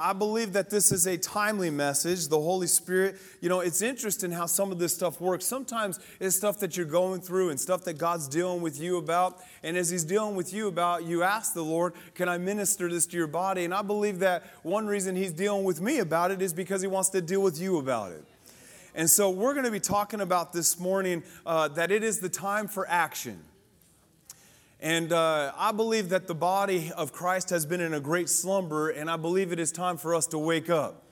I believe that this is a timely message. The Holy Spirit, you know, it's interesting how some of this stuff works. Sometimes it's stuff that you're going through and stuff that God's dealing with you about. And as He's dealing with you about, you ask the Lord, Can I minister this to your body? And I believe that one reason He's dealing with me about it is because He wants to deal with you about it. And so we're going to be talking about this morning uh, that it is the time for action. And uh, I believe that the body of Christ has been in a great slumber, and I believe it is time for us to wake up.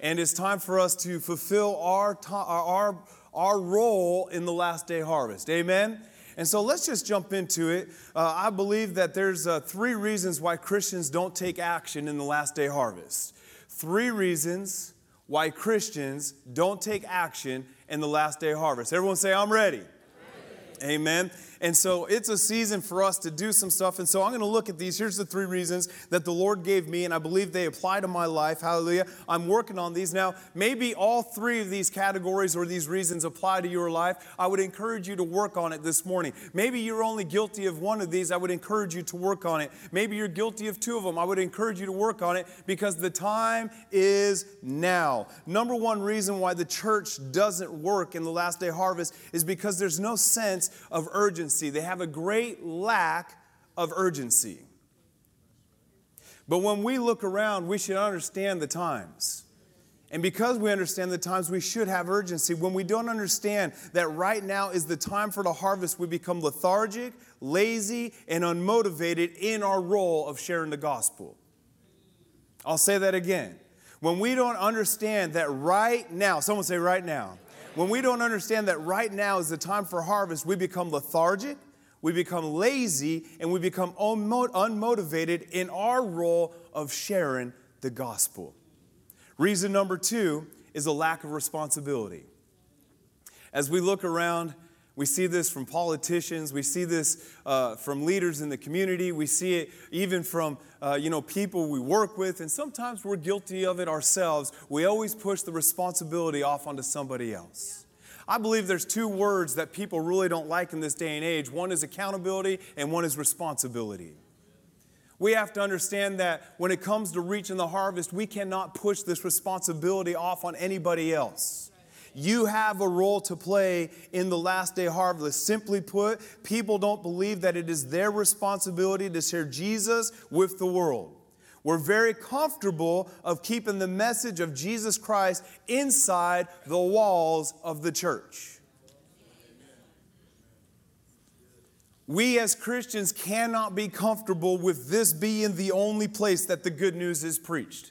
And it's time for us to fulfill our, to- our, our role in the last day harvest. Amen? And so let's just jump into it. Uh, I believe that there's uh, three reasons why Christians don't take action in the last day harvest. Three reasons why Christians don't take action in the last day harvest. Everyone say, I'm ready. ready. Amen. And so it's a season for us to do some stuff. And so I'm going to look at these. Here's the three reasons that the Lord gave me, and I believe they apply to my life. Hallelujah. I'm working on these. Now, maybe all three of these categories or these reasons apply to your life. I would encourage you to work on it this morning. Maybe you're only guilty of one of these. I would encourage you to work on it. Maybe you're guilty of two of them. I would encourage you to work on it because the time is now. Number one reason why the church doesn't work in the last day harvest is because there's no sense of urgency urgency. They have a great lack of urgency. But when we look around, we should understand the times. And because we understand the times, we should have urgency. When we don't understand that right now is the time for the harvest, we become lethargic, lazy, and unmotivated in our role of sharing the gospel. I'll say that again. When we don't understand that right now, someone say right now, when we don't understand that right now is the time for harvest, we become lethargic, we become lazy, and we become unmotivated in our role of sharing the gospel. Reason number two is a lack of responsibility. As we look around, we see this from politicians. We see this uh, from leaders in the community. We see it even from uh, you know people we work with, and sometimes we're guilty of it ourselves. We always push the responsibility off onto somebody else. I believe there's two words that people really don't like in this day and age. One is accountability, and one is responsibility. We have to understand that when it comes to reaching the harvest, we cannot push this responsibility off on anybody else. You have a role to play in the last day harvest. Simply put, people don't believe that it is their responsibility to share Jesus with the world. We're very comfortable of keeping the message of Jesus Christ inside the walls of the church. We as Christians cannot be comfortable with this being the only place that the good news is preached.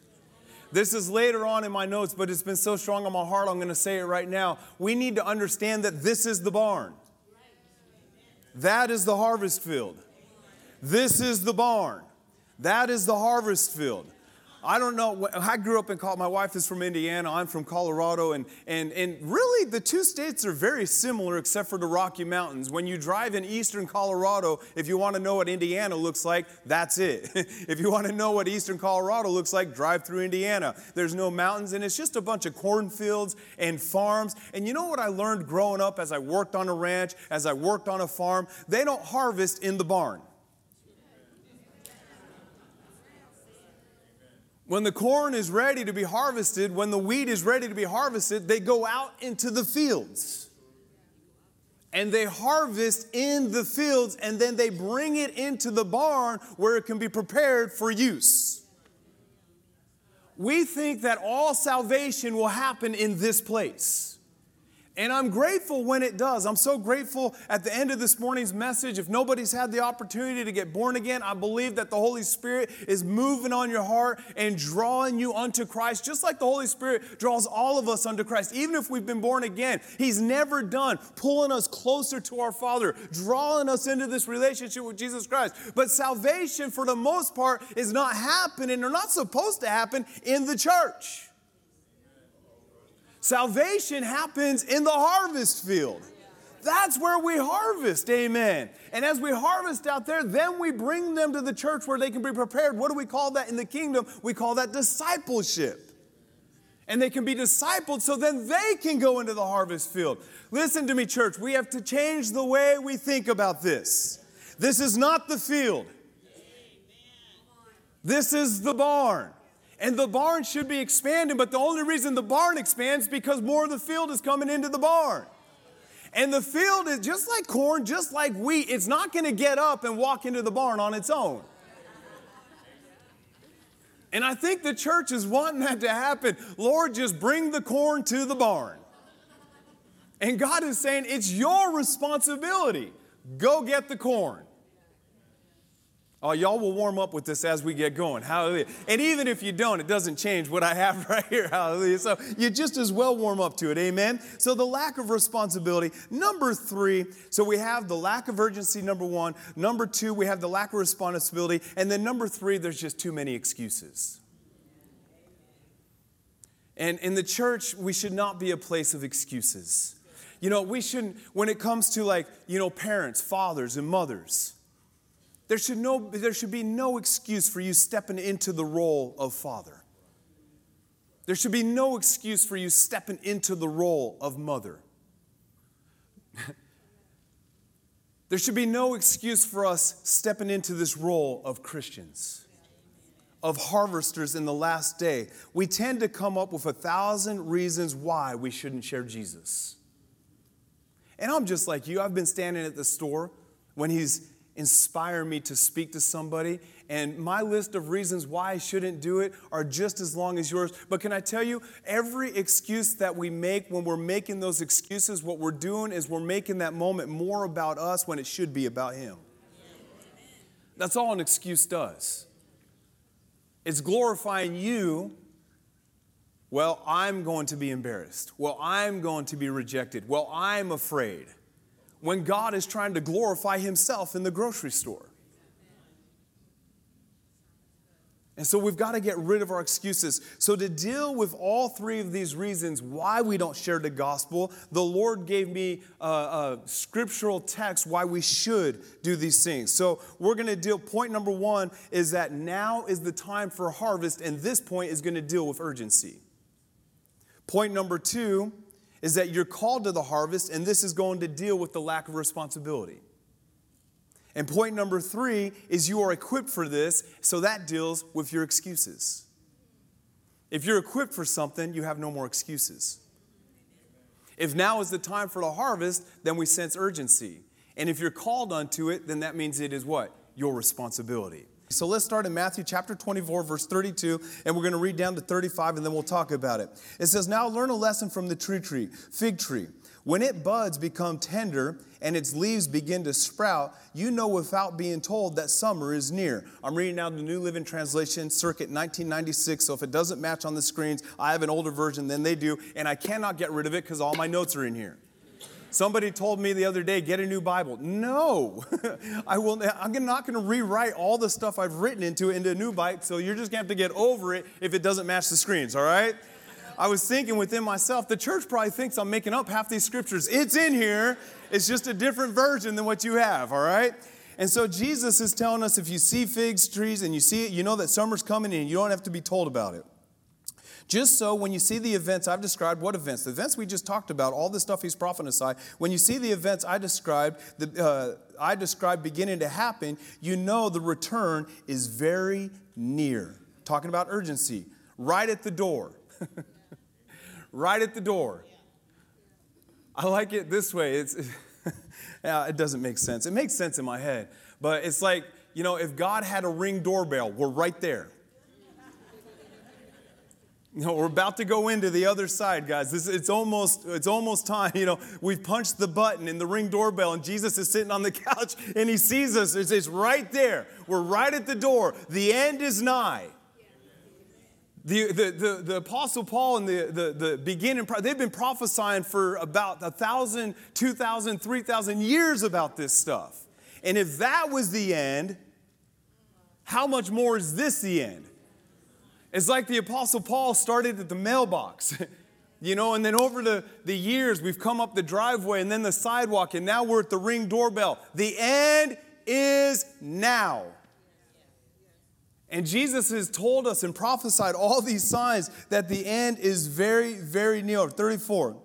This is later on in my notes, but it's been so strong on my heart, I'm going to say it right now. We need to understand that this is the barn. That is the harvest field. This is the barn. That is the harvest field. I don't know. I grew up in Colorado. My wife is from Indiana. I'm from Colorado. And, and, and really, the two states are very similar except for the Rocky Mountains. When you drive in eastern Colorado, if you want to know what Indiana looks like, that's it. if you want to know what eastern Colorado looks like, drive through Indiana. There's no mountains, and it's just a bunch of cornfields and farms. And you know what I learned growing up as I worked on a ranch, as I worked on a farm? They don't harvest in the barn. When the corn is ready to be harvested, when the wheat is ready to be harvested, they go out into the fields. And they harvest in the fields and then they bring it into the barn where it can be prepared for use. We think that all salvation will happen in this place. And I'm grateful when it does. I'm so grateful at the end of this morning's message. If nobody's had the opportunity to get born again, I believe that the Holy Spirit is moving on your heart and drawing you unto Christ, just like the Holy Spirit draws all of us unto Christ. Even if we've been born again, He's never done pulling us closer to our Father, drawing us into this relationship with Jesus Christ. But salvation, for the most part, is not happening or not supposed to happen in the church. Salvation happens in the harvest field. That's where we harvest, amen. And as we harvest out there, then we bring them to the church where they can be prepared. What do we call that in the kingdom? We call that discipleship. And they can be discipled so then they can go into the harvest field. Listen to me, church. We have to change the way we think about this. This is not the field, this is the barn. And the barn should be expanding, but the only reason the barn expands because more of the field is coming into the barn. And the field is just like corn, just like wheat. It's not going to get up and walk into the barn on its own. And I think the church is wanting that to happen. Lord, just bring the corn to the barn. And God is saying, it's your responsibility. Go get the corn. Oh, y'all will warm up with this as we get going. Hallelujah. And even if you don't, it doesn't change what I have right here. Hallelujah. So you just as well warm up to it. Amen. So the lack of responsibility. Number three, so we have the lack of urgency, number one. Number two, we have the lack of responsibility. And then number three, there's just too many excuses. And in the church, we should not be a place of excuses. You know, we shouldn't, when it comes to like, you know, parents, fathers, and mothers, there should, no, there should be no excuse for you stepping into the role of father. There should be no excuse for you stepping into the role of mother. there should be no excuse for us stepping into this role of Christians, of harvesters in the last day. We tend to come up with a thousand reasons why we shouldn't share Jesus. And I'm just like you. I've been standing at the store when he's inspire me to speak to somebody. And my list of reasons why I shouldn't do it are just as long as yours. But can I tell you, every excuse that we make, when we're making those excuses, what we're doing is we're making that moment more about us when it should be about Him. That's all an excuse does. It's glorifying you. Well, I'm going to be embarrassed. Well, I'm going to be rejected. Well, I'm afraid when God is trying to glorify Himself in the grocery store. And so we've got to get rid of our excuses. So, to deal with all three of these reasons why we don't share the gospel, the Lord gave me a, a scriptural text why we should do these things. So, we're going to deal. Point number one is that now is the time for harvest, and this point is going to deal with urgency. Point number two is that you're called to the harvest, and this is going to deal with the lack of responsibility. And point number three is you are equipped for this, so that deals with your excuses. If you're equipped for something, you have no more excuses. If now is the time for the harvest, then we sense urgency. And if you're called unto it, then that means it is what? Your responsibility. So let's start in Matthew chapter 24, verse 32, and we're going to read down to 35, and then we'll talk about it. It says, Now learn a lesson from the tree tree, fig tree. When it buds become tender and its leaves begin to sprout, you know without being told that summer is near. I'm reading now the New Living Translation, circuit 1996. So if it doesn't match on the screens, I have an older version than they do, and I cannot get rid of it because all my notes are in here. Somebody told me the other day, get a new Bible. No, I will. I'm not going to rewrite all the stuff I've written into into a new Bible. So you're just going to have to get over it if it doesn't match the screens. All right. I was thinking within myself, the church probably thinks I'm making up half these scriptures. It's in here. It's just a different version than what you have. All right. And so Jesus is telling us if you see figs trees and you see it, you know that summer's coming and you don't have to be told about it. Just so when you see the events I've described, what events? The events we just talked about, all the stuff he's prophesied. When you see the events I described, the, uh, I described beginning to happen, you know the return is very near. Talking about urgency, right at the door. right at the door. I like it this way. It's, yeah, it doesn't make sense. It makes sense in my head, but it's like, you know, if God had a ring doorbell, we're right there. Know, we're about to go into the other side, guys. This, it's, almost, it's almost time. You know, we've punched the button in the ring doorbell, and Jesus is sitting on the couch and he sees us. It's, it's right there. We're right at the door. The end is nigh. The, the, the, the, Apostle Paul and the, the, the beginning, they've been prophesying for about a thousand, two thousand, three thousand years about this stuff. And if that was the end, how much more is this the end? It's like the Apostle Paul started at the mailbox, you know, and then over the, the years we've come up the driveway and then the sidewalk, and now we're at the ring doorbell. The end is now. And Jesus has told us and prophesied all these signs that the end is very, very near. 34.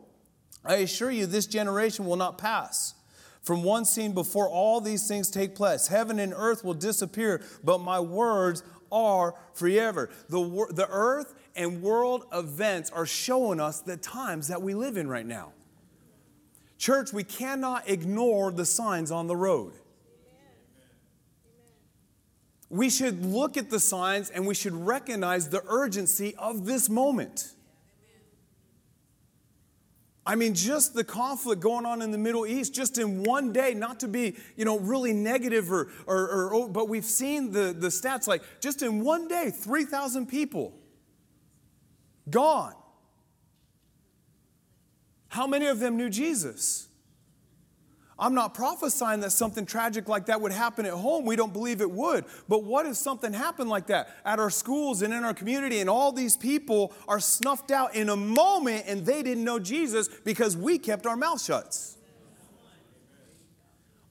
I assure you, this generation will not pass from one scene before all these things take place. Heaven and earth will disappear, but my words are forever. The, the earth and world events are showing us the times that we live in right now. Church, we cannot ignore the signs on the road. We should look at the signs and we should recognize the urgency of this moment. I mean, just the conflict going on in the Middle East, just in one day, not to be, you know, really negative or, or, or oh, but we've seen the, the stats like just in one day, 3,000 people gone. How many of them knew Jesus? I'm not prophesying that something tragic like that would happen at home. We don't believe it would. But what if something happened like that at our schools and in our community and all these people are snuffed out in a moment and they didn't know Jesus because we kept our mouth shut?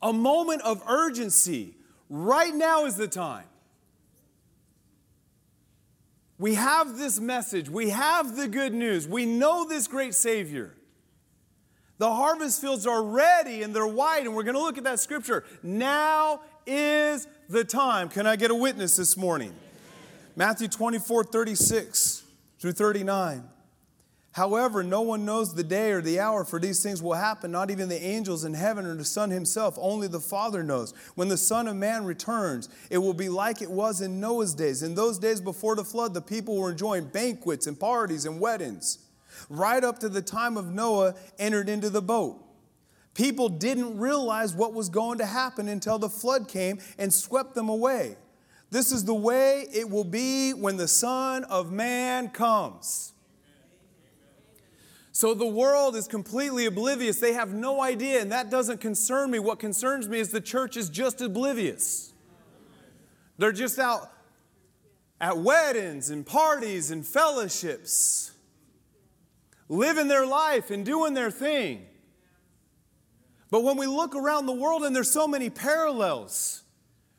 A moment of urgency. Right now is the time. We have this message. We have the good news. We know this great Savior. The harvest fields are ready and they're white, and we're going to look at that scripture. Now is the time. Can I get a witness this morning? Matthew 24, 36 through 39. However, no one knows the day or the hour for these things will happen, not even the angels in heaven or the Son himself. Only the Father knows. When the Son of Man returns, it will be like it was in Noah's days. In those days before the flood, the people were enjoying banquets and parties and weddings right up to the time of Noah, entered into the boat. People didn't realize what was going to happen until the flood came and swept them away. This is the way it will be when the Son of Man comes. So the world is completely oblivious. They have no idea, and that doesn't concern me. What concerns me is the church is just oblivious. They're just out at weddings and parties and fellowships living their life and doing their thing. But when we look around the world, and there's so many parallels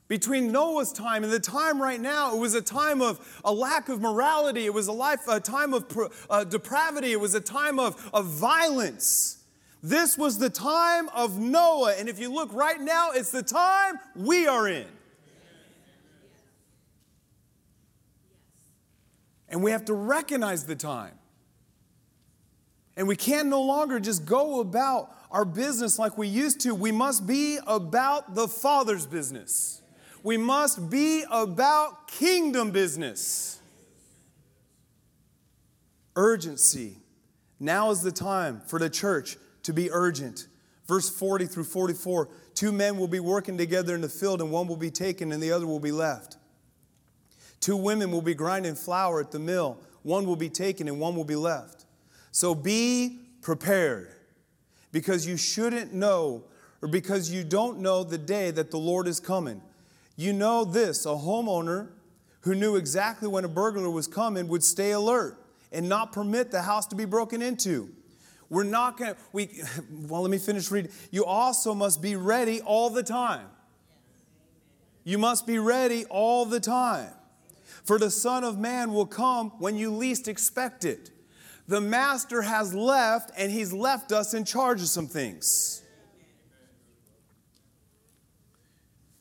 between Noah's time and the time right now, it was a time of a lack of morality. It was a, life, a time of uh, depravity. It was a time of, of violence. This was the time of Noah. And if you look right now, it's the time we are in. And we have to recognize the time. And we can no longer just go about our business like we used to. We must be about the Father's business. We must be about kingdom business. Urgency. Now is the time for the church to be urgent. Verse 40 through 44 two men will be working together in the field, and one will be taken and the other will be left. Two women will be grinding flour at the mill, one will be taken and one will be left. So be prepared because you shouldn't know or because you don't know the day that the Lord is coming. You know this a homeowner who knew exactly when a burglar was coming would stay alert and not permit the house to be broken into. We're not going to, we, well, let me finish reading. You also must be ready all the time. You must be ready all the time. For the Son of Man will come when you least expect it the master has left and he's left us in charge of some things.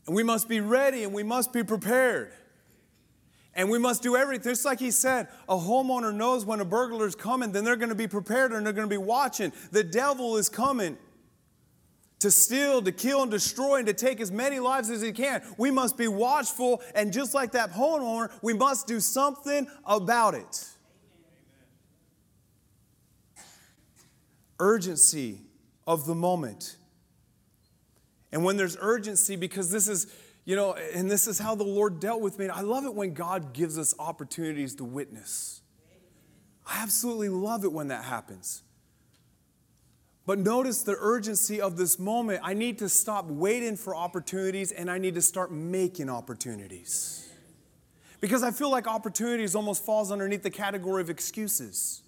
And we must be ready and we must be prepared. And we must do everything. Just like he said, a homeowner knows when a burglar is coming, then they're going to be prepared and they're going to be watching. The devil is coming to steal, to kill, and destroy, and to take as many lives as he can. We must be watchful, and just like that homeowner, we must do something about it. Urgency of the moment. And when there's urgency, because this is, you know, and this is how the Lord dealt with me. I love it when God gives us opportunities to witness. I absolutely love it when that happens. But notice the urgency of this moment. I need to stop waiting for opportunities and I need to start making opportunities. Because I feel like opportunities almost falls underneath the category of excuses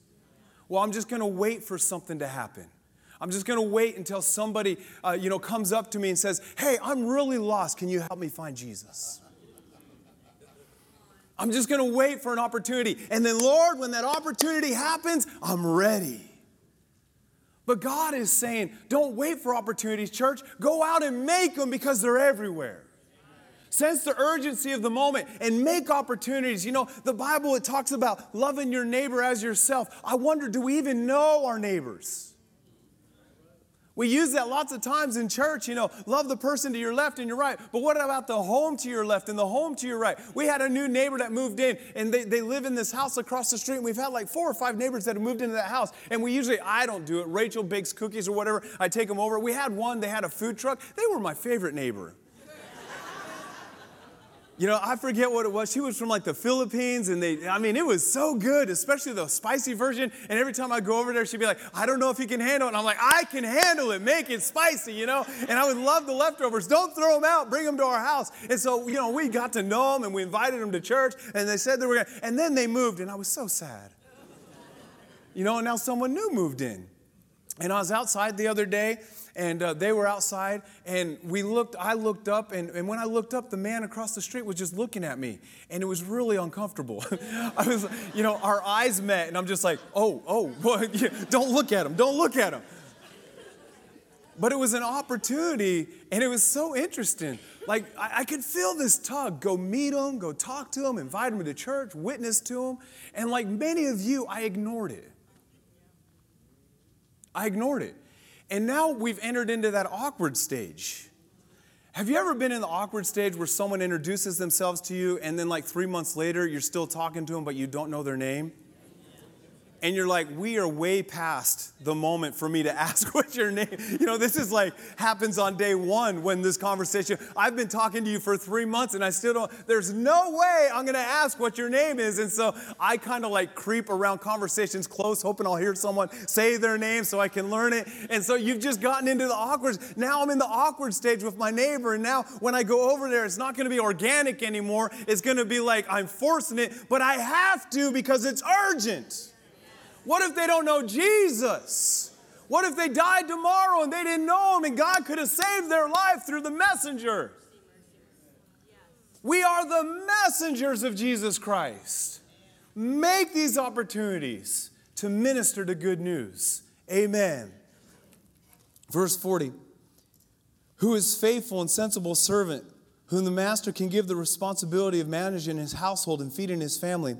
well, I'm just going to wait for something to happen. I'm just going to wait until somebody, uh, you know, comes up to me and says, "Hey, I'm really lost. Can you help me find Jesus?" I'm just going to wait for an opportunity. And then, Lord, when that opportunity happens, I'm ready. But God is saying, don't wait for opportunities, church. Go out and make them because they're everywhere. Sense the urgency of the moment and make opportunities. You know, the Bible, it talks about loving your neighbor as yourself. I wonder, do we even know our neighbors? We use that lots of times in church, you know, love the person to your left and your right. But what about the home to your left and the home to your right? We had a new neighbor that moved in and they, they live in this house across the street. And we've had like four or five neighbors that have moved into that house. And we usually, I don't do it. Rachel bakes cookies or whatever. I take them over. We had one, they had a food truck. They were my favorite neighbor. You know, I forget what it was. She was from like the Philippines, and they, I mean, it was so good, especially the spicy version. And every time I go over there, she'd be like, I don't know if you can handle it. And I'm like, I can handle it. Make it spicy, you know? And I would love the leftovers. Don't throw them out. Bring them to our house. And so, you know, we got to know them and we invited them to church, and they said they were going to, and then they moved, and I was so sad. You know, and now someone new moved in. And I was outside the other day, and uh, they were outside and we looked i looked up and, and when i looked up the man across the street was just looking at me and it was really uncomfortable. I was you know our eyes met and i'm just like oh oh don't look at him don't look at him. But it was an opportunity and it was so interesting. Like I, I could feel this tug go meet him go talk to him invite him to church witness to him and like many of you i ignored it. I ignored it and now we've entered into that awkward stage. Have you ever been in the awkward stage where someone introduces themselves to you and then, like, three months later, you're still talking to them, but you don't know their name? And you're like, we are way past the moment for me to ask what your name. You know, this is like happens on day one when this conversation. I've been talking to you for three months and I still don't. There's no way I'm going to ask what your name is, and so I kind of like creep around conversations close, hoping I'll hear someone say their name so I can learn it. And so you've just gotten into the awkward. Now I'm in the awkward stage with my neighbor, and now when I go over there, it's not going to be organic anymore. It's going to be like I'm forcing it, but I have to because it's urgent. What if they don't know Jesus? What if they died tomorrow and they didn't know him and God could have saved their life through the messenger? We are the messengers of Jesus Christ. Make these opportunities to minister the good news. Amen. Verse 40 Who is faithful and sensible servant, whom the master can give the responsibility of managing his household and feeding his family?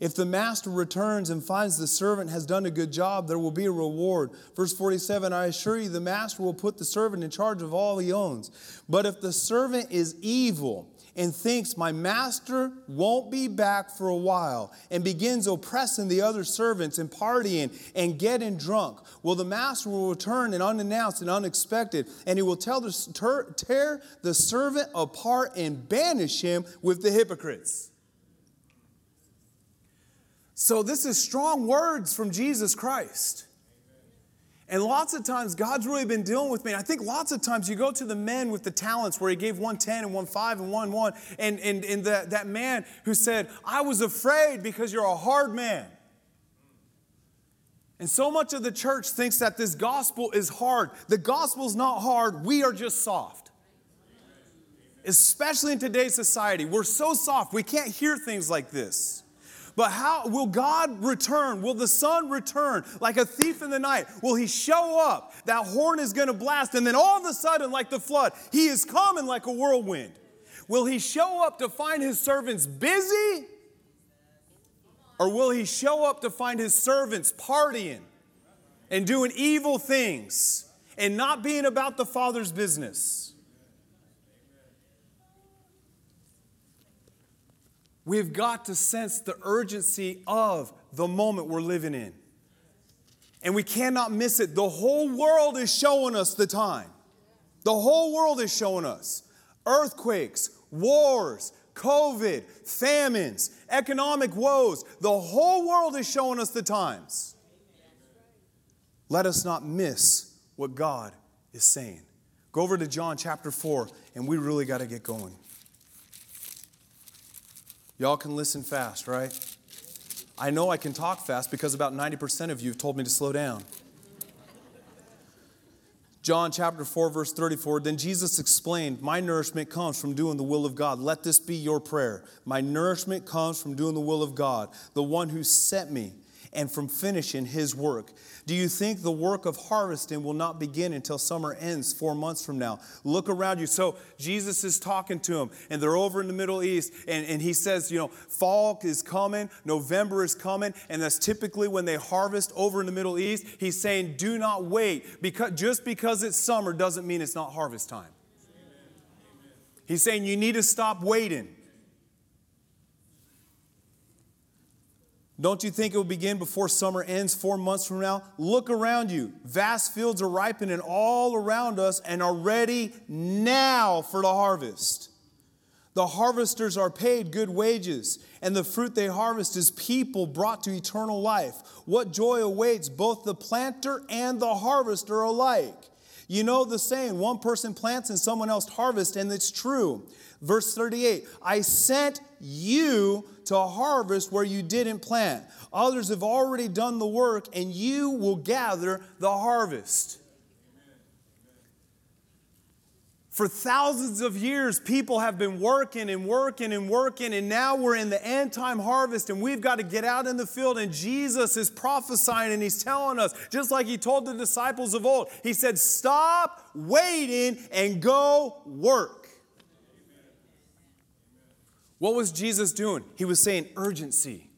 If the master returns and finds the servant has done a good job, there will be a reward. Verse 47 I assure you, the master will put the servant in charge of all he owns. But if the servant is evil, and thinks my master won't be back for a while and begins oppressing the other servants and partying and getting drunk, well, the master will return and unannounced and unexpected, and he will tell the, tear the servant apart and banish him with the hypocrites. So, this is strong words from Jesus Christ. And lots of times, God's really been dealing with me. I think lots of times you go to the men with the talents where he gave one 10 and one 5 and one 1, and, and, and the, that man who said, I was afraid because you're a hard man. And so much of the church thinks that this gospel is hard. The gospel's not hard, we are just soft. Especially in today's society, we're so soft, we can't hear things like this. But how will God return? Will the Son return like a thief in the night? Will he show up? That horn is going to blast, and then all of a sudden, like the flood, he is coming like a whirlwind. Will he show up to find his servants busy? Or will he show up to find his servants partying and doing evil things and not being about the Father's business? We've got to sense the urgency of the moment we're living in. And we cannot miss it. The whole world is showing us the time. The whole world is showing us earthquakes, wars, COVID, famines, economic woes. The whole world is showing us the times. Let us not miss what God is saying. Go over to John chapter 4, and we really got to get going. Y'all can listen fast, right? I know I can talk fast because about 90% of you have told me to slow down. John chapter 4, verse 34. Then Jesus explained, My nourishment comes from doing the will of God. Let this be your prayer. My nourishment comes from doing the will of God, the one who sent me and from finishing his work. Do you think the work of harvesting will not begin until summer ends four months from now? Look around you. So Jesus is talking to them, and they're over in the Middle East, and, and he says, you know, fall is coming, November is coming, and that's typically when they harvest over in the Middle East. He's saying, do not wait, because just because it's summer doesn't mean it's not harvest time. He's saying you need to stop waiting. Don't you think it will begin before summer ends four months from now? Look around you. Vast fields are ripening all around us and are ready now for the harvest. The harvesters are paid good wages, and the fruit they harvest is people brought to eternal life. What joy awaits both the planter and the harvester alike. You know the saying, one person plants and someone else harvests, and it's true. Verse 38 I sent you to harvest where you didn't plant. Others have already done the work, and you will gather the harvest. For thousands of years, people have been working and working and working, and now we're in the end time harvest, and we've got to get out in the field. And Jesus is prophesying, and He's telling us, just like He told the disciples of old, He said, Stop waiting and go work. What was Jesus doing? He was saying urgency.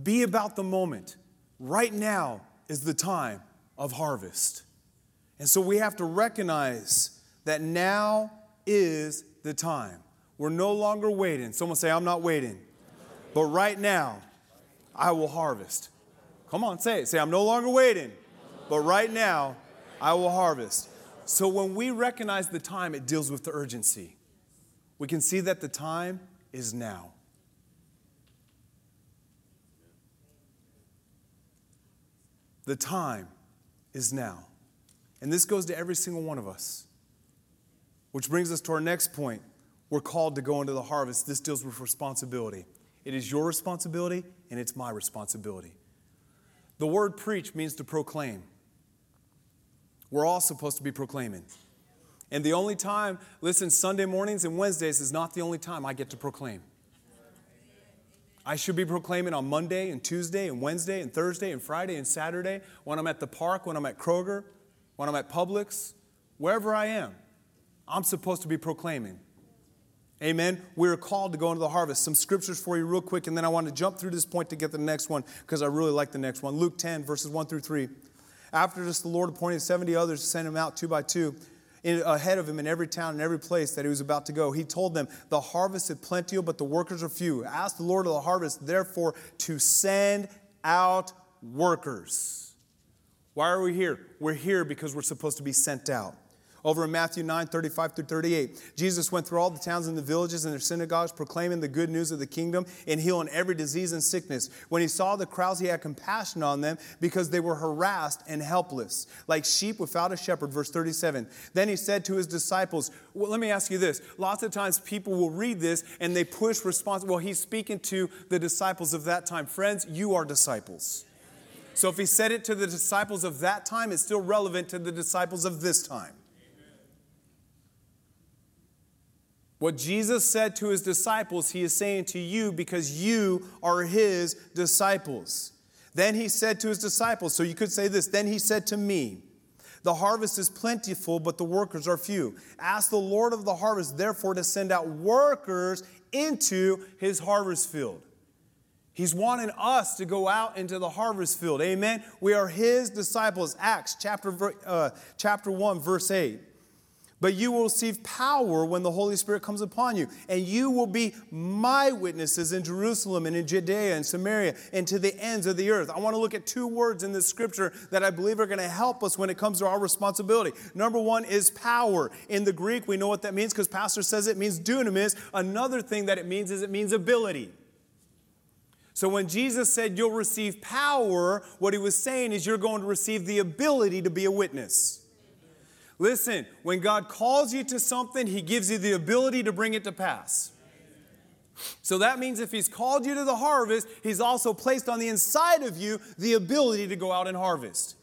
Be about the moment. Right now is the time of harvest. And so we have to recognize that now is the time. We're no longer waiting. Someone say, I'm not waiting. But right now, I will harvest. Come on, say it. Say, I'm no longer waiting. But right now, I will harvest. So when we recognize the time, it deals with the urgency. We can see that the time is now. The time is now. And this goes to every single one of us. Which brings us to our next point. We're called to go into the harvest. This deals with responsibility. It is your responsibility and it's my responsibility. The word preach means to proclaim. We're all supposed to be proclaiming. And the only time, listen, Sunday mornings and Wednesdays is not the only time I get to proclaim. I should be proclaiming on Monday and Tuesday and Wednesday and Thursday and Friday and Saturday when I'm at the park, when I'm at Kroger, when I'm at Publix, wherever I am, I'm supposed to be proclaiming. Amen. We're called to go into the harvest. Some scriptures for you, real quick, and then I want to jump through this point to get the next one because I really like the next one. Luke 10, verses 1 through 3. After this, the Lord appointed 70 others to send him out two by two in, ahead of him in every town and every place that he was about to go. He told them, The harvest is plentiful, but the workers are few. Ask the Lord of the harvest, therefore, to send out workers. Why are we here? We're here because we're supposed to be sent out. Over in Matthew 9, 35 through 38, Jesus went through all the towns and the villages and their synagogues, proclaiming the good news of the kingdom and healing every disease and sickness. When he saw the crowds, he had compassion on them because they were harassed and helpless, like sheep without a shepherd. Verse 37. Then he said to his disciples, well, Let me ask you this. Lots of times people will read this and they push response. Well, he's speaking to the disciples of that time. Friends, you are disciples. So if he said it to the disciples of that time, it's still relevant to the disciples of this time. What Jesus said to his disciples, he is saying to you because you are his disciples. Then he said to his disciples, so you could say this, then he said to me, The harvest is plentiful, but the workers are few. Ask the Lord of the harvest, therefore, to send out workers into his harvest field. He's wanting us to go out into the harvest field. Amen. We are his disciples. Acts chapter, uh, chapter 1, verse 8. But you will receive power when the Holy Spirit comes upon you, and you will be my witnesses in Jerusalem and in Judea and Samaria and to the ends of the earth. I want to look at two words in this scripture that I believe are going to help us when it comes to our responsibility. Number one is power. In the Greek, we know what that means because Pastor says it means dunamis. Another thing that it means is it means ability. So when Jesus said you'll receive power, what he was saying is you're going to receive the ability to be a witness. Listen, when God calls you to something, he gives you the ability to bring it to pass. So that means if he's called you to the harvest, he's also placed on the inside of you the ability to go out and harvest.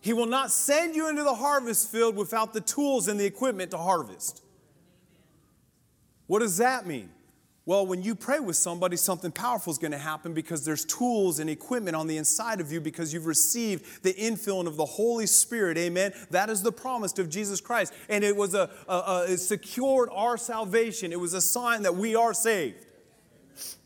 He will not send you into the harvest field without the tools and the equipment to harvest. What does that mean? Well, when you pray with somebody, something powerful is going to happen because there's tools and equipment on the inside of you because you've received the infilling of the Holy Spirit. Amen. That is the promise of Jesus Christ. And it was a, a, a it secured our salvation. It was a sign that we are saved.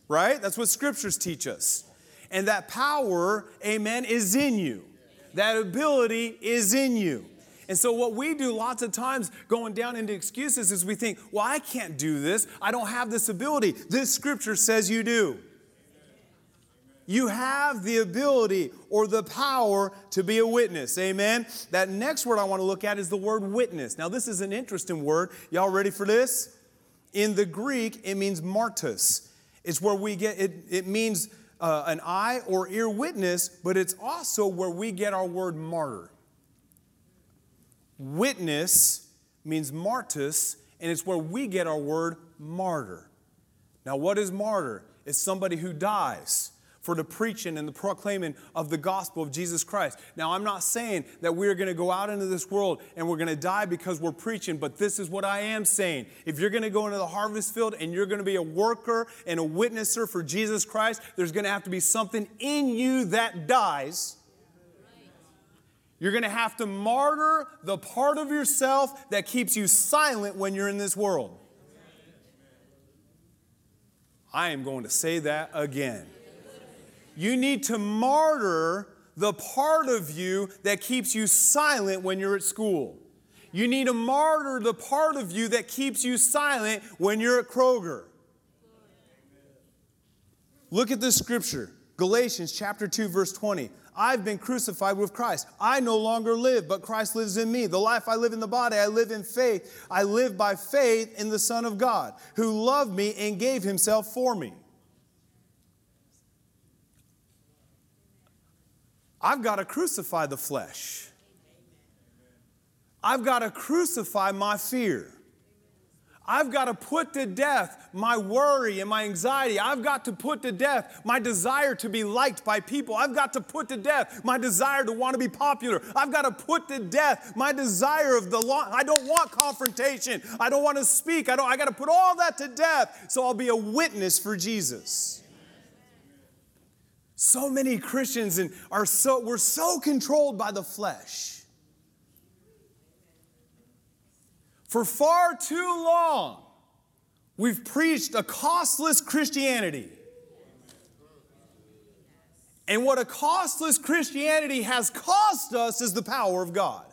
Right? That's what scriptures teach us. And that power, amen, is in you. That ability is in you. And so, what we do lots of times going down into excuses is we think, well, I can't do this. I don't have this ability. This scripture says you do. You have the ability or the power to be a witness. Amen. That next word I want to look at is the word witness. Now, this is an interesting word. Y'all ready for this? In the Greek, it means martus. It's where we get it, it means uh, an eye or ear witness, but it's also where we get our word martyr. Witness means martus, and it's where we get our word martyr. Now, what is martyr? It's somebody who dies for the preaching and the proclaiming of the gospel of Jesus Christ. Now, I'm not saying that we're going to go out into this world and we're going to die because we're preaching, but this is what I am saying. If you're going to go into the harvest field and you're going to be a worker and a witnesser for Jesus Christ, there's going to have to be something in you that dies you're going to have to martyr the part of yourself that keeps you silent when you're in this world. I am going to say that again. You need to martyr the part of you that keeps you silent when you're at school. You need to martyr the part of you that keeps you silent when you're at Kroger. Look at this scripture Galatians chapter 2, verse 20. I've been crucified with Christ. I no longer live, but Christ lives in me. The life I live in the body, I live in faith. I live by faith in the Son of God, who loved me and gave himself for me. I've got to crucify the flesh. I've got to crucify my fear. I've got to put to death my worry and my anxiety. I've got to put to death my desire to be liked by people. I've got to put to death my desire to want to be popular. I've got to put to death my desire of the law. I don't want confrontation. I don't want to speak. I don't I got to put all that to death so I'll be a witness for Jesus. So many Christians and are so we're so controlled by the flesh. For far too long, we've preached a costless Christianity. And what a costless Christianity has cost us is the power of God.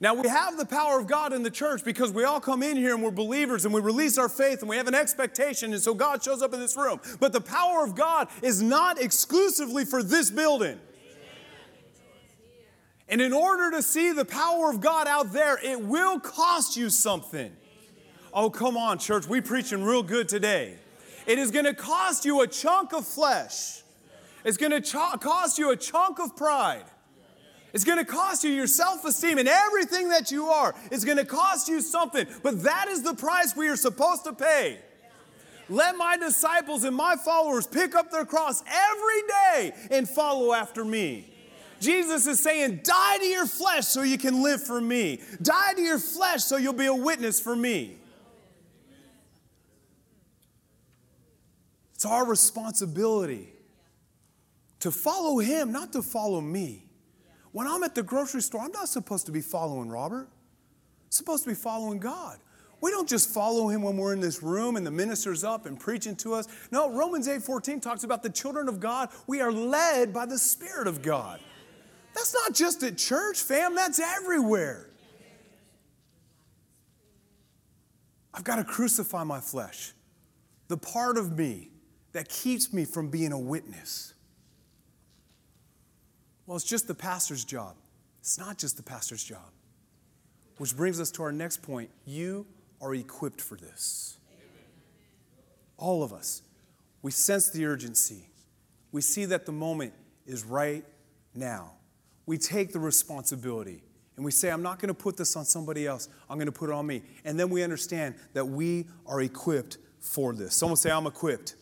Now, we have the power of God in the church because we all come in here and we're believers and we release our faith and we have an expectation, and so God shows up in this room. But the power of God is not exclusively for this building. And in order to see the power of God out there, it will cost you something. Oh, come on, church. We preaching real good today. It is going to cost you a chunk of flesh. It's going to cost you a chunk of pride. It's going to cost you your self esteem and everything that you are. It's going to cost you something. But that is the price we are supposed to pay. Let my disciples and my followers pick up their cross every day and follow after me. Jesus is saying, Die to your flesh so you can live for me. Die to your flesh so you'll be a witness for me. It's our responsibility to follow him, not to follow me. When I'm at the grocery store, I'm not supposed to be following Robert. I'm supposed to be following God. We don't just follow him when we're in this room and the minister's up and preaching to us. No, Romans 8:14 talks about the children of God. We are led by the Spirit of God. That's not just at church, fam, that's everywhere. I've got to crucify my flesh, the part of me that keeps me from being a witness. Well, it's just the pastor's job. It's not just the pastor's job. Which brings us to our next point. You are equipped for this. All of us. We sense the urgency. We see that the moment is right now we take the responsibility and we say, I'm not going to put this on somebody else, I'm going to put it on me. And then we understand that we are equipped for this. Someone say, I'm equipped.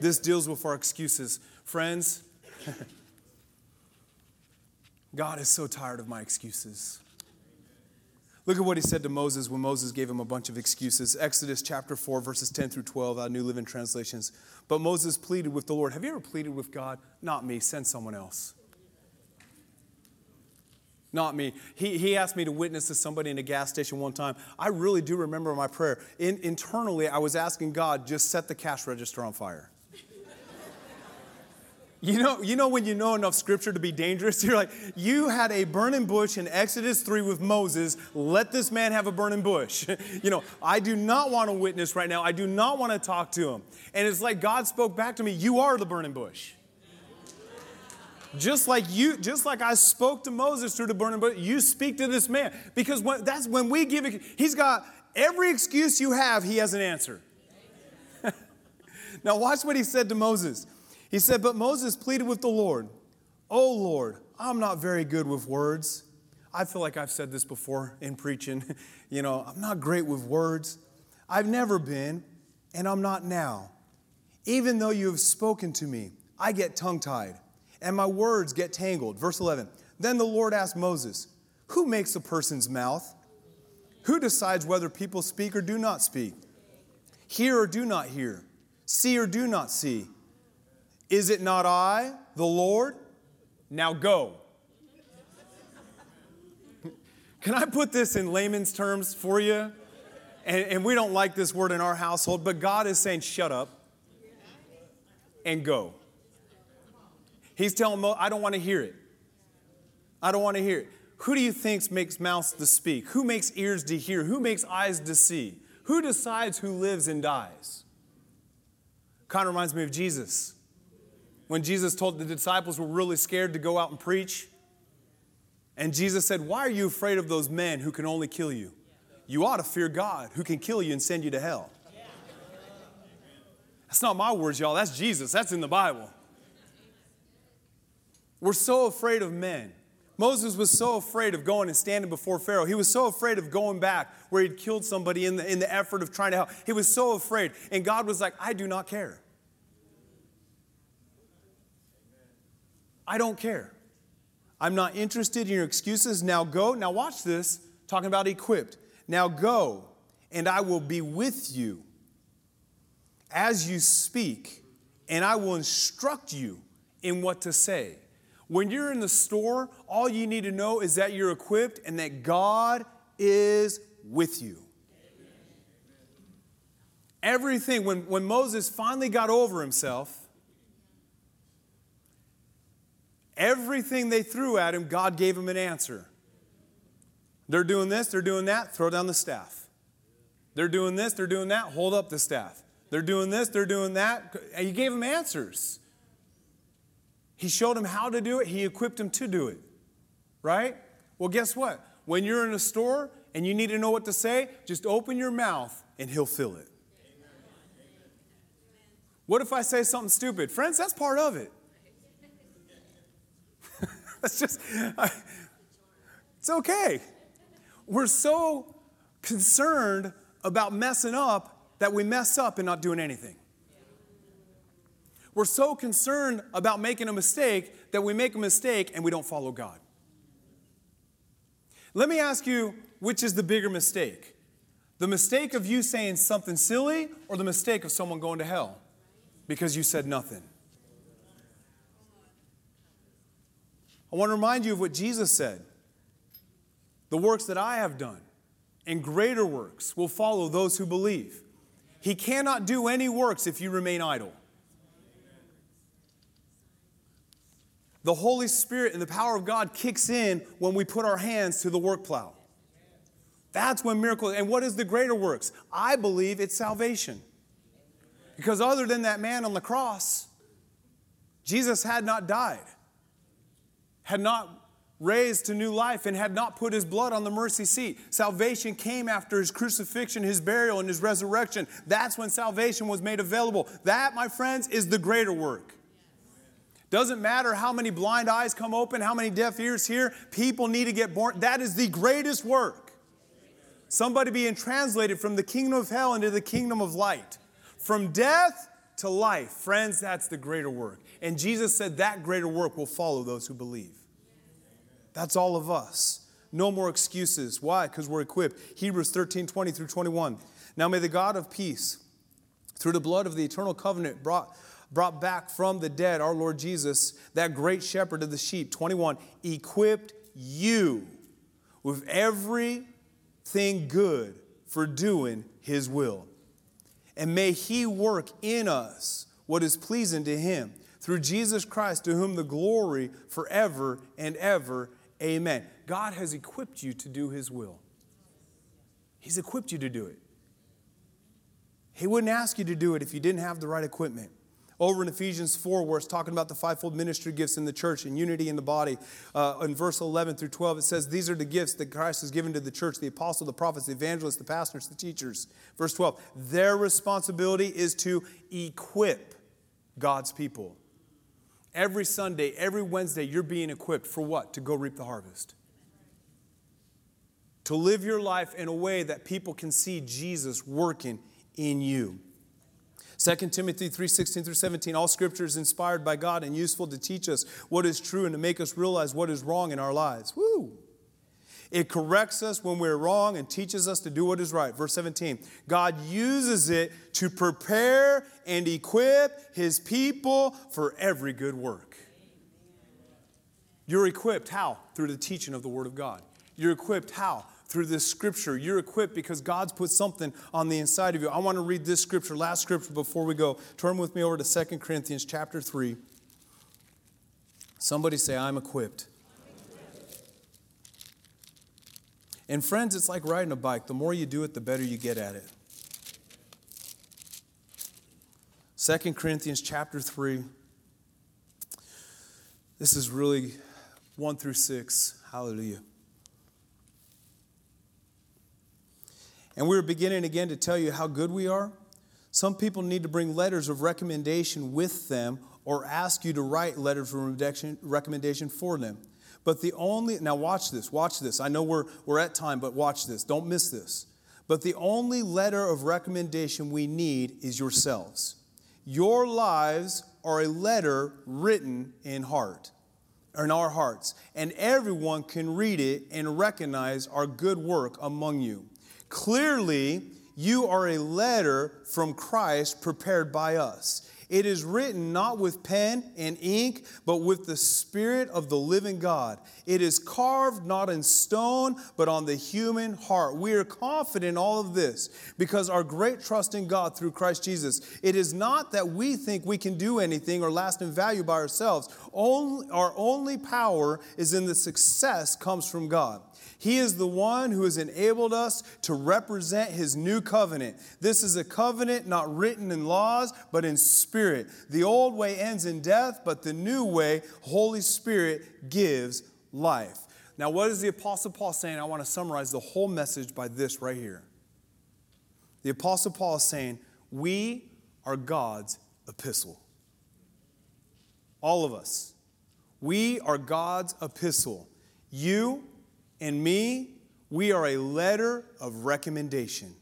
This deals with our excuses. Friends, God is so tired of my excuses. Look at what he said to Moses when Moses gave him a bunch of excuses. Exodus chapter 4, verses 10 through 12, out New Living Translations. But Moses pleaded with the Lord. Have you ever pleaded with God? Not me, send someone else. Not me. He, he asked me to witness to somebody in a gas station one time. I really do remember my prayer. In, internally, I was asking God, just set the cash register on fire. You know, you know when you know enough scripture to be dangerous? You're like, you had a burning bush in Exodus 3 with Moses. Let this man have a burning bush. you know, I do not want to witness right now. I do not want to talk to him. And it's like God spoke back to me, you are the burning bush. Just like you, just like I spoke to Moses through the burning bush, you speak to this man. Because when, that's when we give it, he's got every excuse you have, he has an answer. now watch what he said to Moses. He said, But Moses pleaded with the Lord, Oh Lord, I'm not very good with words. I feel like I've said this before in preaching. you know, I'm not great with words. I've never been, and I'm not now. Even though you have spoken to me, I get tongue tied, and my words get tangled. Verse 11 Then the Lord asked Moses, Who makes a person's mouth? Who decides whether people speak or do not speak? Hear or do not hear? See or do not see? Is it not I, the Lord? Now go. Can I put this in layman's terms for you? And, and, we don't like this word in our household, but God is saying, shut up and go. He's telling Mo, I don't want to hear it. I don't want to hear it. Who do you think makes mouths to speak? Who makes ears to hear? Who makes eyes to see? Who decides who lives and dies? Kind of reminds me of Jesus when Jesus told the disciples were really scared to go out and preach. And Jesus said, Why are you afraid of those men who can only kill you? You ought to fear God who can kill you and send you to hell. That's not my words, y'all. That's Jesus. That's in the Bible. We're so afraid of men. Moses was so afraid of going and standing before Pharaoh. He was so afraid of going back where he'd killed somebody in the, in the effort of trying to help. He was so afraid. And God was like, I do not care. I don't care. I'm not interested in your excuses. Now go. Now watch this. Talking about equipped. Now go, and I will be with you as you speak, and I will instruct you in what to say. When you're in the store, all you need to know is that you're equipped and that God is with you. Everything, when, when Moses finally got over himself, Everything they threw at him, God gave him an answer. They're doing this, they're doing that, throw down the staff. They're doing this, they're doing that, hold up the staff. They're doing this, they're doing that. And he gave them answers. He showed him how to do it, he equipped him to do it. Right? Well, guess what? When you're in a store and you need to know what to say, just open your mouth and he'll fill it. What if I say something stupid? Friends, that's part of it. That's just, I, it's okay. We're so concerned about messing up that we mess up and not doing anything. We're so concerned about making a mistake that we make a mistake and we don't follow God. Let me ask you which is the bigger mistake? The mistake of you saying something silly or the mistake of someone going to hell because you said nothing? I want to remind you of what Jesus said The works that I have done and greater works will follow those who believe. He cannot do any works if you remain idle. The Holy Spirit and the power of God kicks in when we put our hands to the work plow. That's when miracles. And what is the greater works? I believe it's salvation. Because other than that man on the cross, Jesus had not died had not raised to new life and had not put his blood on the mercy seat. Salvation came after his crucifixion, his burial, and his resurrection. That's when salvation was made available. That, my friends, is the greater work. Doesn't matter how many blind eyes come open, how many deaf ears hear, people need to get born. That is the greatest work. Somebody being translated from the kingdom of hell into the kingdom of light. From death to life. Friends, that's the greater work. And Jesus said that greater work will follow those who believe. That's all of us. no more excuses. Why? Because we're equipped. Hebrews 13 20 through 21. Now may the God of peace, through the blood of the eternal covenant, brought, brought back from the dead our Lord Jesus, that great shepherd of the sheep, 21, equipped you with everything good for doing his will. And may he work in us what is pleasing to him through Jesus Christ, to whom the glory forever and ever. Amen. God has equipped you to do his will. He's equipped you to do it. He wouldn't ask you to do it if you didn't have the right equipment. Over in Ephesians 4, where it's talking about the fivefold ministry gifts in the church and unity in the body, uh, in verse 11 through 12, it says, These are the gifts that Christ has given to the church the apostle, the prophets, the evangelists, the pastors, the teachers. Verse 12, their responsibility is to equip God's people. Every Sunday, every Wednesday, you're being equipped for what? To go reap the harvest. To live your life in a way that people can see Jesus working in you. 2 Timothy 3 16 through 17, all scripture is inspired by God and useful to teach us what is true and to make us realize what is wrong in our lives. Woo! It corrects us when we're wrong and teaches us to do what is right. Verse 17 God uses it to prepare and equip his people for every good work. You're equipped how? Through the teaching of the Word of God. You're equipped how? Through this scripture. You're equipped because God's put something on the inside of you. I want to read this scripture, last scripture before we go. Turn with me over to 2 Corinthians chapter 3. Somebody say, I'm equipped. And friends, it's like riding a bike. The more you do it, the better you get at it. 2 Corinthians chapter 3. This is really 1 through 6. Hallelujah. And we are beginning again to tell you how good we are. Some people need to bring letters of recommendation with them or ask you to write letters of recommendation for them. But the only, now watch this, watch this. I know we're, we're at time, but watch this. Don't miss this. But the only letter of recommendation we need is yourselves. Your lives are a letter written in heart, in our hearts, and everyone can read it and recognize our good work among you. Clearly, you are a letter from Christ prepared by us. It is written not with pen and ink, but with the Spirit of the living God. It is carved not in stone, but on the human heart. We are confident in all of this because our great trust in God through Christ Jesus. It is not that we think we can do anything or last in value by ourselves. Only, our only power is in the success comes from God. He is the one who has enabled us to represent his new covenant. This is a covenant not written in laws, but in spirit. The old way ends in death, but the new way, Holy Spirit, gives life. Now, what is the Apostle Paul saying? I want to summarize the whole message by this right here. The Apostle Paul is saying, We are God's epistle. All of us. We are God's epistle. You and me, we are a letter of recommendation.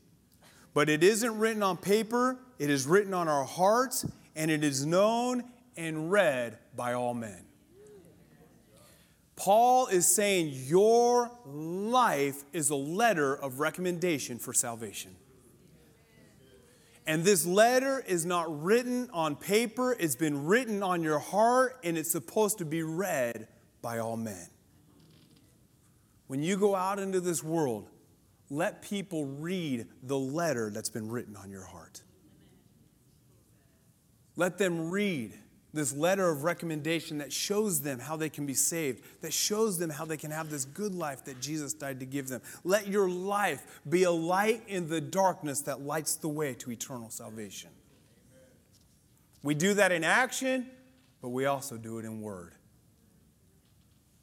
But it isn't written on paper, it is written on our hearts, and it is known and read by all men. Paul is saying your life is a letter of recommendation for salvation. And this letter is not written on paper, it's been written on your heart, and it's supposed to be read by all men. When you go out into this world, let people read the letter that's been written on your heart. Let them read this letter of recommendation that shows them how they can be saved, that shows them how they can have this good life that Jesus died to give them. Let your life be a light in the darkness that lights the way to eternal salvation. We do that in action, but we also do it in word.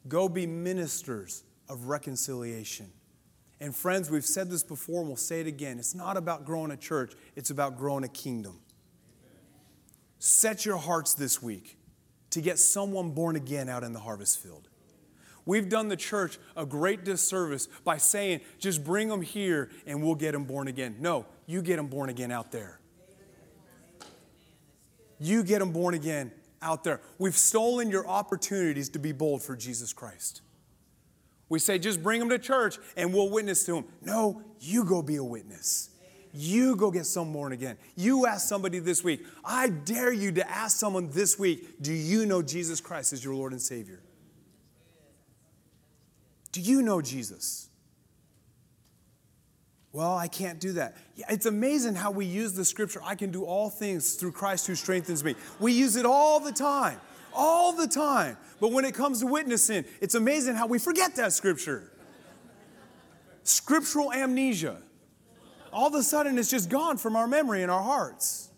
Go be ministers of reconciliation. And friends, we've said this before and we'll say it again. It's not about growing a church, it's about growing a kingdom. Set your hearts this week to get someone born again out in the harvest field. We've done the church a great disservice by saying, just bring them here and we'll get them born again. No, you get them born again out there. You get them born again out there. We've stolen your opportunities to be bold for Jesus Christ. We say, just bring them to church and we'll witness to them. No, you go be a witness. You go get some born again. You ask somebody this week. I dare you to ask someone this week, do you know Jesus Christ as your Lord and Savior? Do you know Jesus? Well, I can't do that. Yeah, it's amazing how we use the scripture, I can do all things through Christ who strengthens me. We use it all the time, all the time. But when it comes to witnessing, it's amazing how we forget that scripture. Scriptural amnesia. All of a sudden, it's just gone from our memory and our hearts.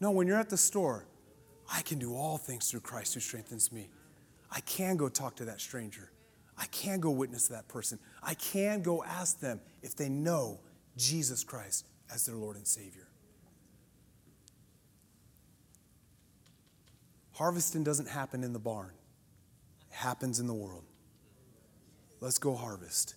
No, when you're at the store, I can do all things through Christ who strengthens me. I can go talk to that stranger. I can go witness to that person. I can go ask them if they know Jesus Christ as their Lord and Savior. Harvesting doesn't happen in the barn, it happens in the world. Let's go harvest.